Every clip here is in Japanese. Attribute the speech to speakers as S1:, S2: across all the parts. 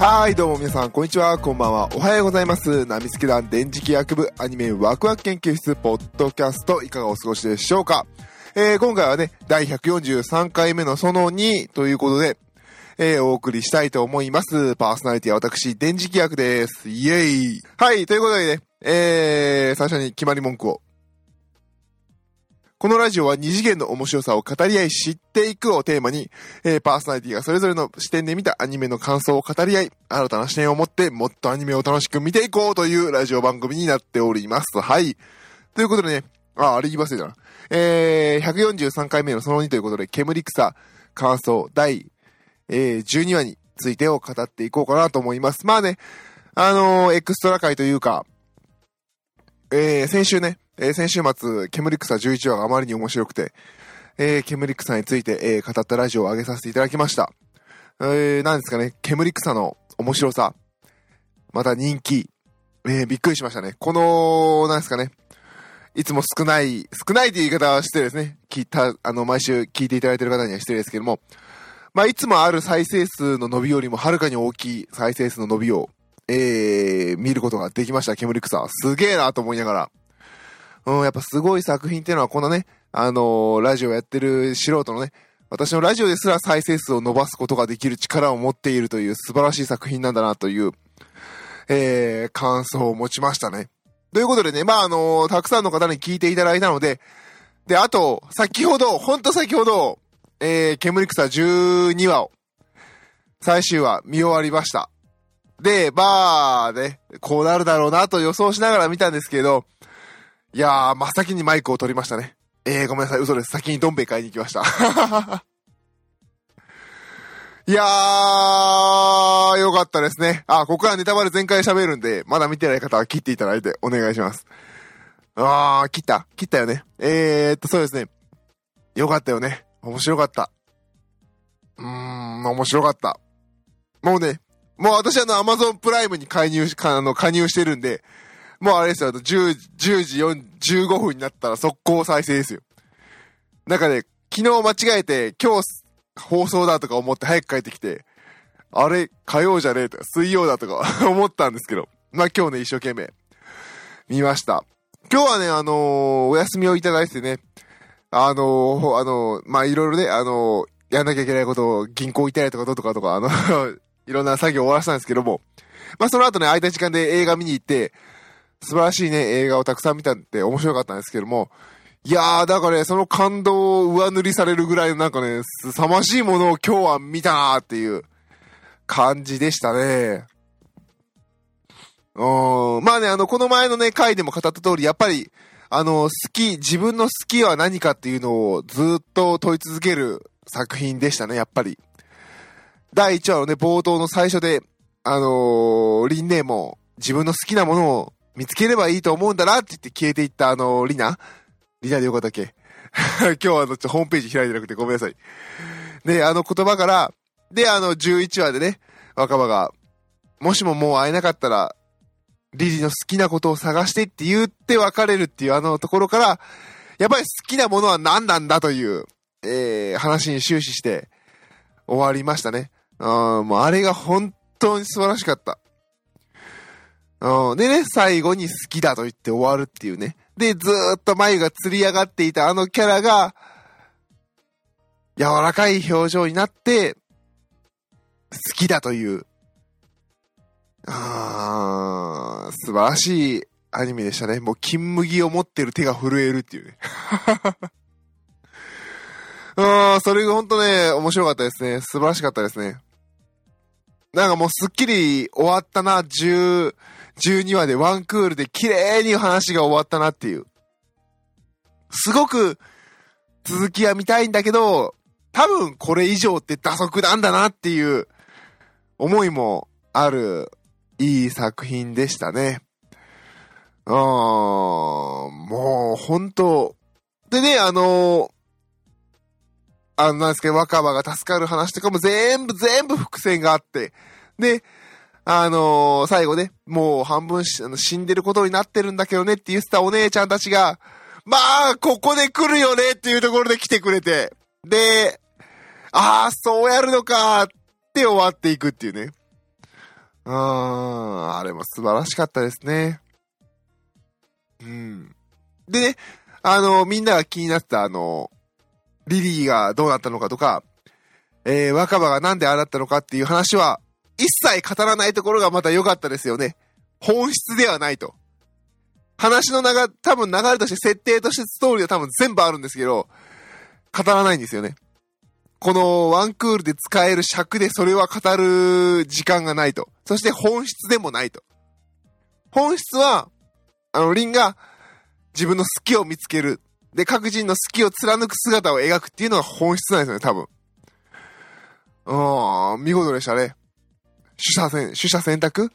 S1: はい、どうも皆さん、こんにちは、こんばんは、おはようございます。ナミスケ団電磁気学部アニメワクワク研究室ポッドキャスト、いかがお過ごしでしょうかえー、今回はね、第143回目のその2ということで、えー、お送りしたいと思います。パーソナリティは私、電磁気学です。イエイはい、ということでね、えー、最初に決まり文句を。このラジオは二次元の面白さを語り合い知っていくをテーマに、えー、パーソナリティがそれぞれの視点で見たアニメの感想を語り合い、新たな視点を持ってもっとアニメを楽しく見ていこうというラジオ番組になっております。はい。ということでね、あ、あれ言い忘れたな。えー、143回目のその2ということで、煙草感想第、えー、12話についてを語っていこうかなと思います。まあね、あのーエクストラ回というか、えー、先週ね、えー先週末、煙草11話があまりに面白くて、えー、煙草について、えー語ったラジオを上げさせていただきました。えー、なんですかね、煙草の面白さ、また人気、えー、びっくりしましたね。この、なんですかね、いつも少ない、少ないという言い方は失礼ですね。聞いた、あの、毎週聞いていただいている方には失礼ですけども、まあ、いつもある再生数の伸びよりもはるかに大きい再生数の伸びを、えー、見ることができました、煙草。すげえなと思いながら。うん、やっぱすごい作品っていうのは、このね、あのーラジオやってる素人のね、私のラジオですら再生数を伸ばすことができる力を持っているという素晴らしい作品なんだなという、えー、感想を持ちましたね。ということでね、まあ、あのーたくさんの方に聞いていただいたので、で、あと、先ほど、ほんと先ほど、えー、煙草12話を、最終話見終わりました。で、まあね、こうなるだろうなと予想しながら見たんですけど、いやー、真っ先にマイクを取りましたね。えー、ごめんなさい、嘘です。先にどん兵衛買いに行きました。いやー、よかったですね。あ、ここからネタバレ全開喋るんで、まだ見てない方は切っていただいてお願いします。あー、切った切ったよね。えーっと、そうですね。よかったよね。面白かった。うーん、面白かった。もうね、もう私あの、アマゾンプライムに介入し、あの、加入してるんで、もうあれですよ、あと10、10時4 15分になったら速攻再生ですよ。なんかね、昨日間違えて、今日放送だとか思って早く帰ってきて、あれ、火曜じゃねえとか、水曜だとか 思ったんですけど、まあ今日ね、一生懸命見ました。今日はね、あのーお休みをいただいてね、あのーあのーまあいろいろね、あのやんなきゃいけないことを銀行行ったりとかどうとかとか、あのいろんな作業を終わらせたんですけども、まあその後ね、空いた時間で映画見に行って、素晴らしいね、映画をたくさん見たんで面白かったんですけども、いやー、だからね、その感動を上塗りされるぐらいのなんかね、凄ましいものを今日は見たなーっていう感じでしたね。うーん、まあね、あの、この前のね、回でも語った通り、やっぱり、あの、好き、自分の好きは何かっていうのをずっと問い続ける作品でしたね、やっぱり。第1話のね、冒頭の最初で、あのー、リンネも自分の好きなものを見つければいいと思うんだなって言って消えていったあのー、リナリナでよかったっけ？今日はあの、ホームページ開いてなくてごめんなさい。で、あの言葉から、で、あの、11話でね、若葉が、もしももう会えなかったら、リリの好きなことを探してって言って別れるっていうあのところから、やっぱり好きなものは何なんだという、えー、話に終始して終わりましたね。うん、もうあれが本当に素晴らしかった。うん、でね、最後に好きだと言って終わるっていうね。で、ずっと眉が吊り上がっていたあのキャラが、柔らかい表情になって、好きだという、あー、素晴らしいアニメでしたね。もう金麦を持ってる手が震えるっていうね。あー、それが本当ね、面白かったですね。素晴らしかったですね。なんかもうすっきり終わったな、10、12話でワンクールで綺麗に話が終わったなっていう。すごく続きは見たいんだけど、多分これ以上って打足なんだなっていう思いもあるいい作品でしたね。うーん、もう本当でね、あのあの、なんですか、若葉が助かる話とかも全部、全部伏線があって、で、あのー最後ね、もう半分死んでることになってるんだけどねって言ってたお姉ちゃんたちが、まあ、ここで来るよねっていうところで来てくれて、で、ああ、そうやるのかって終わっていくっていうね。うーん、あれも素晴らしかったですね。うん。でね、あの、みんなが気になってたあの、リリーがどうなったのかとか、えー、若葉がなんでああなったのかっていう話は、一切語らないところがまた良かったですよね。本質ではないと。話の流多分流れとして設定としてストーリーは多分全部あるんですけど、語らないんですよね。このワンクールで使える尺でそれは語る時間がないと。そして本質でもないと。本質は、あの、リンが自分の好きを見つける。で、各人の好きを貫く姿を描くっていうのが本質なんですよね、多分。うん、見事でしたね。取捨選、取捨選択？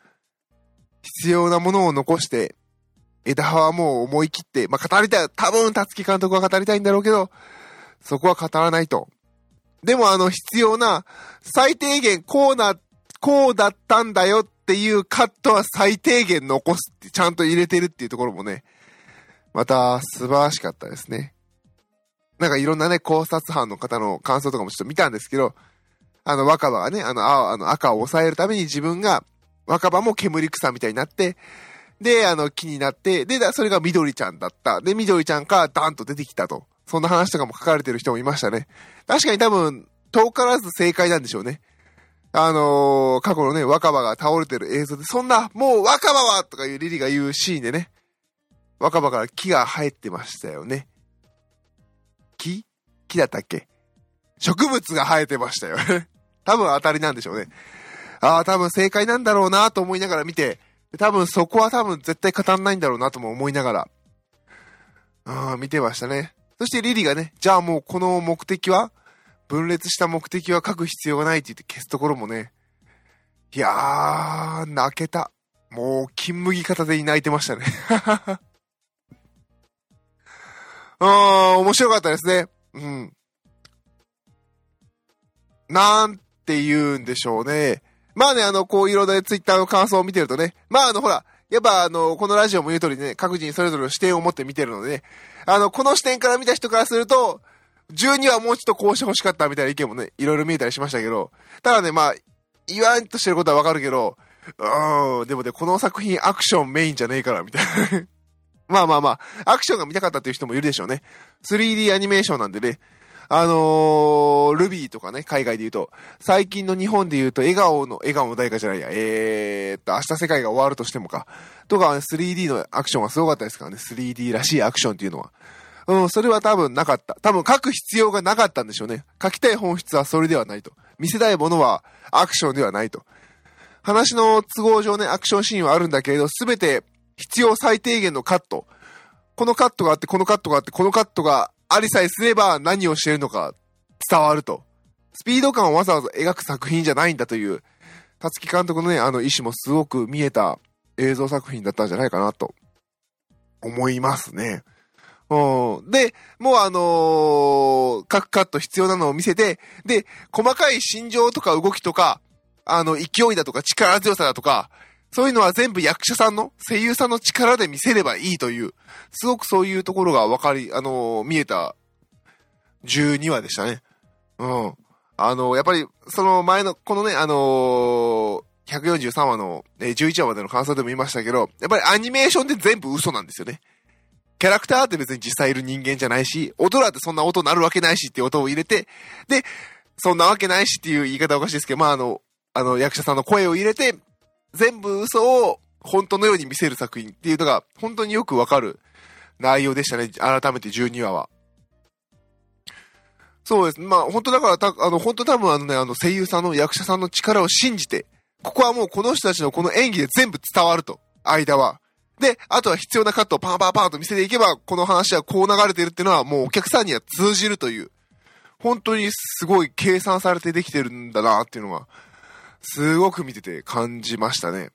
S1: 必要なものを残して、枝葉はもう思い切って、まあ、語りたい、多分、たつき監督は語りたいんだろうけど、そこは語らないと。でも、あの、必要な、最低限、こうな、こうだったんだよっていうカットは最低限残すって、ちゃんと入れてるっていうところもね、また、素晴らしかったですね。なんかいろんなね、考察班の方の感想とかもちょっと見たんですけど、あの、若葉がね、あの、青、あの、赤を抑えるために自分が、若葉も煙草みたいになって、で、あの、木になって、で、それが緑ちゃんだった。で、緑ちゃんからダンと出てきたと。そんな話とかも書かれてる人もいましたね。確かに多分、遠からず正解なんでしょうね。あのー過去のね、若葉が倒れてる映像で、そんな、もう若葉はとかいうリリが言うシーンでね、若葉から木が生えてましたよね。木？木だったっけ？植物が生えてましたよね。多分当たりなんでしょうね。ああ、多分正解なんだろうなと思いながら見て、多分そこは多分絶対語んないんだろうなとも思いながら、ああ、見てましたね。そしてリリがね、じゃあもうこの目的は分裂した目的は書く必要がないって言って消すところもね、いやー、泣けた。もう、金麦片手に泣いてましたね。あー、面白かったですね。うん。なんて言うんでしょうね。まあね、あの、こういろんなツイッターの感想を見てるとね、まああの、ほら、やっぱあの、このラジオも言う通りね、各人それぞれの視点を持って見てるのでね、あの、この視点から見た人からすると、12はもうちょっとこうして欲しかったみたいな意見もね、いろいろ見えたりしましたけど、ただね、まあ、言わんとしてることはわかるけど、うん、でもね、この作品アクションメインじゃねえから、みたいな。まあまあまあ、アクションが見たかったっていう人もいるでしょうね。3D アニメーションなんでね、あのー、ルビーとかね、海外で言うと、最近の日本で言うと、笑顔の、笑顔の代価じゃないや、えーっと、明日世界が終わるとしてもか。とか、ね、3D のアクションはすごかったですからね、3D らしいアクションっていうのは。うん、それは多分なかった。多分書く必要がなかったんでしょうね。書きたい本質はそれではないと。見せたいものはアクションではないと。話の都合上ね、アクションシーンはあるんだけれど、すべて必要最低限のカット。このカットがあって、このカットがあって、このカットがありさえすれば何をしているのか伝わると。スピード感をわざわざ描く作品じゃないんだという、辰木監督のね、あの意思もすごく見えた映像作品だったんじゃないかなと思いますね。うん。で、もうあのー各カット必要なのを見せて、で、細かい心情とか動きとか、あの、勢いだとか力強さだとか、そういうのは全部役者さんの、声優さんの力で見せればいいという、すごくそういうところが分かり、あのー見えた12話でしたね。うん。あのーやっぱり、その前の、このね、あのー143話の、え11話までの感想でも言いましたけど、やっぱりアニメーションで全部嘘なんですよね。キャラクターって別に実際いる人間じゃないし、音だってそんな音鳴るわけないしっていう音を入れて、で、そんなわけないしっていう言い方おかしいですけど、まああの、あの役者さんの声を入れて、全部嘘を本当のように見せる作品っていうのが本当によくわかる内容でしたね。改めて12話は。そうです。まあ本当だからた、あの本当多分あのね、あの声優さんの役者さんの力を信じて、ここはもうこの人たちのこの演技で全部伝わると。間は。で、あとは必要なカットをパンパンパンと見せていけば、この話はこう流れてるっていうのはもうお客さんには通じるという、本当にすごい計算されてできてるんだなっていうのが、すごく見てて感じましたね。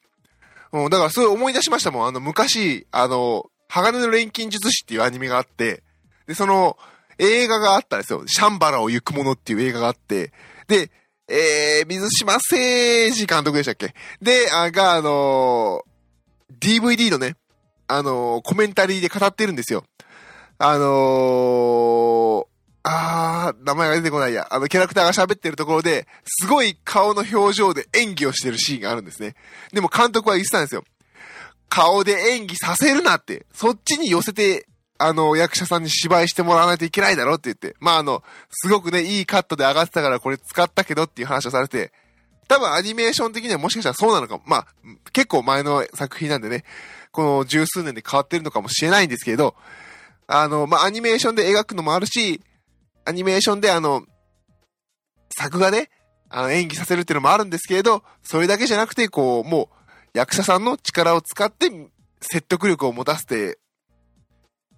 S1: うん、だからすごい思い出しましたもん。あの、昔、あの、鋼の錬金術師っていうアニメがあって、で、その、映画があったんですよ。シャンバラを行く者っていう映画があって、で、えー、水島誠二監督でしたっけ？で、あが、あのー DVD のね、あのーコメンタリーで語ってるんですよ。あのー、名前が出てこないや。あの、キャラクターが喋ってるところで、すごい顔の表情で演技をしてるシーンがあるんですね。でも監督は言ってたんですよ。顔で演技させるなって、そっちに寄せて、あの、役者さんに芝居してもらわないといけないだろって言って。まあ、あの、すごくね、いいカットで上がってたからこれ使ったけどっていう話をされて、多分アニメーション的にはもしかしたらそうなのかも。まあ、結構前の作品なんでね、この十数年で変わってるのかもしれないんですけど、あの、まあ、アニメーションで描くのもあるし、アニメーションであの、作画で、あの、演技させるっていうのもあるんですけれど、それだけじゃなくて、こう、もう、役者さんの力を使って説得力を持たせて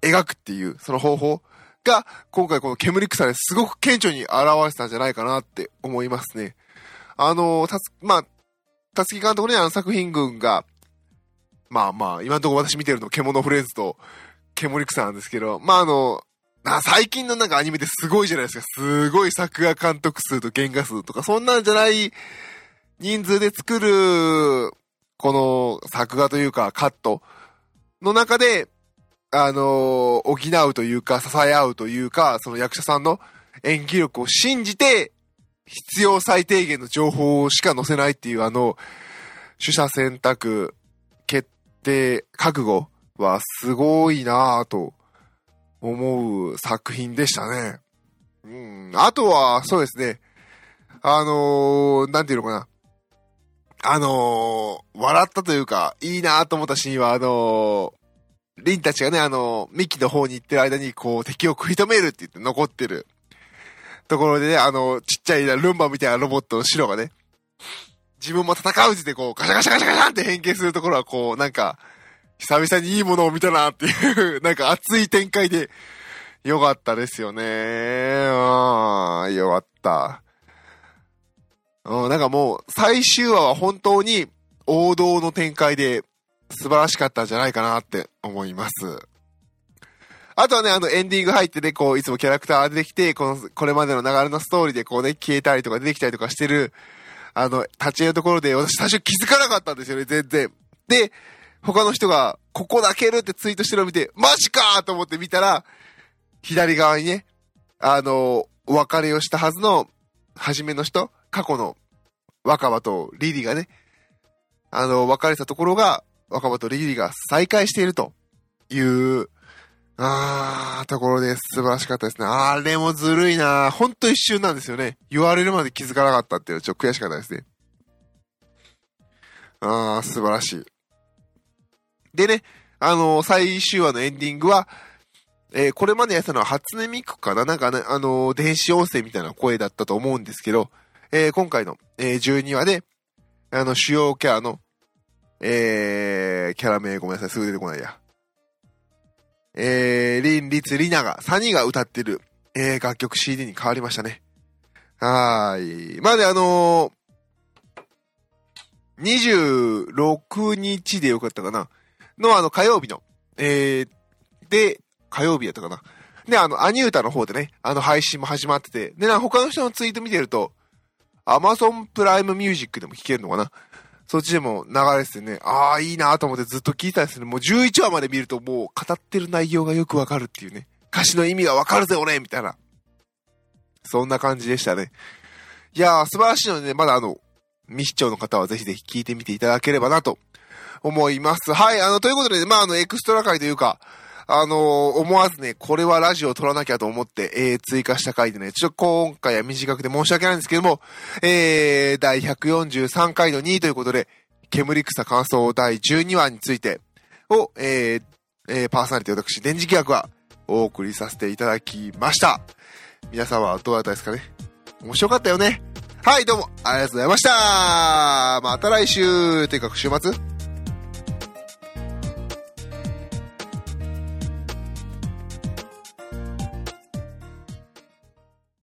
S1: 描くっていうその方法が今回この煙草ですごく顕著に表せたんじゃないかなって思いますね。あの、たつ、まあ、たつき監督ね、あの作品群が、まあまあ、今のところ私見てるの、獣フレンズと、煙草なんですけど、まああの、最近のなんかアニメってすごいじゃないですか。すごい作画監督数と原画数とか、そんなんじゃない人数で作る、この作画というかカットの中で、あの補うというか、支え合うというか、その役者さんの演技力を信じて、必要最低限の情報しか載せないっていうあの、取捨選択、決定、覚悟はすごいなぁと思う作品でしたね。うん。あとは、そうですね。あのー、なんていうのかな。あのー、笑ったというか、いいなと思ったシーンは、あのー、リンたちがね、あのー、ミキの方に行ってる間に、こう、敵を食い止めるって言って残ってるところでね、あの、ちっちゃいルンバみたいなロボットの白がね、自分も戦うってこう、ガシャガシャガシャガシャって変形するところはこう、なんか、久々にいいものを見たなっていうなんか熱い展開で、よかったですよね。ああ、よかった。うん、なんかもう、最終話は本当に王道の展開で素晴らしかったんじゃないかなって思います。あとはね、あの、エンディング入ってね、こう、いつもキャラクター出てきて、この、これまでの流れのストーリーでこうね、消えたりとか出てきたりとかしてる、あの、立ち絵のところで、私最初気づかなかったんですよね、全然。で、他の人が、ここだけるってツイートしてるのを見て、マジかと思って見たら、左側にね、あの、お別れをしたはずの、初めの人、過去の若葉とリリーがね、あの、別れたところが、若葉とリリーが再会しているという、あー、ところで素晴らしかったですね。あれもずるいなほんと一瞬なんですよね。言われるまで気づかなかったっていうのはちょっと悔しかったですね。あー、素晴らしい。でね、あのー、最終話のエンディングは、えー、これまでやったのは初音ミクかな？なんかね、あのー、電子音声みたいな声だったと思うんですけど、えー、今回の、え12話で、あの、主要キャラの、えキャラ名ごめんなさい、すぐ出てこないや。えー、リン、リツ、リナが、3人が歌ってる、えー、楽曲 CD に変わりましたね。はーい。まあね、あのー、26日でよかったかなの、あの、火曜日の、えー、で、火曜日やったかなで、あの、アニュータの方でね、あの、配信も始まってて、で、な、他の人のツイート見てると、アマゾンプライムミュージックでも聴けるのかなそっちでも流れててね、ああ、いいなと思ってずっと聞いたんですね。もう11話まで見るともう語ってる内容がよくわかるっていうね。歌詞の意味がわかるぜ、俺みたいな。そんな感じでしたね。いやー、素晴らしいのでね、まだあの、未視聴の方はぜひぜひ聞いてみていただければなと思います。はい、あの、ということで、まあ、あの、エクストラ回というか、あのー、思わずね、これはラジオを撮らなきゃと思って、えー、追加した回でね、ちょっと今回は短くて申し訳ないんですけども、えー、第143回の2位ということで、煙草感想第12話についてを、えー、えー、パーソナリティ私、電磁気学はお送りさせていただきました。皆さんはどうだったですかね？面白かったよね。はい、どうも、ありがとうございました。また来週。というか、週末。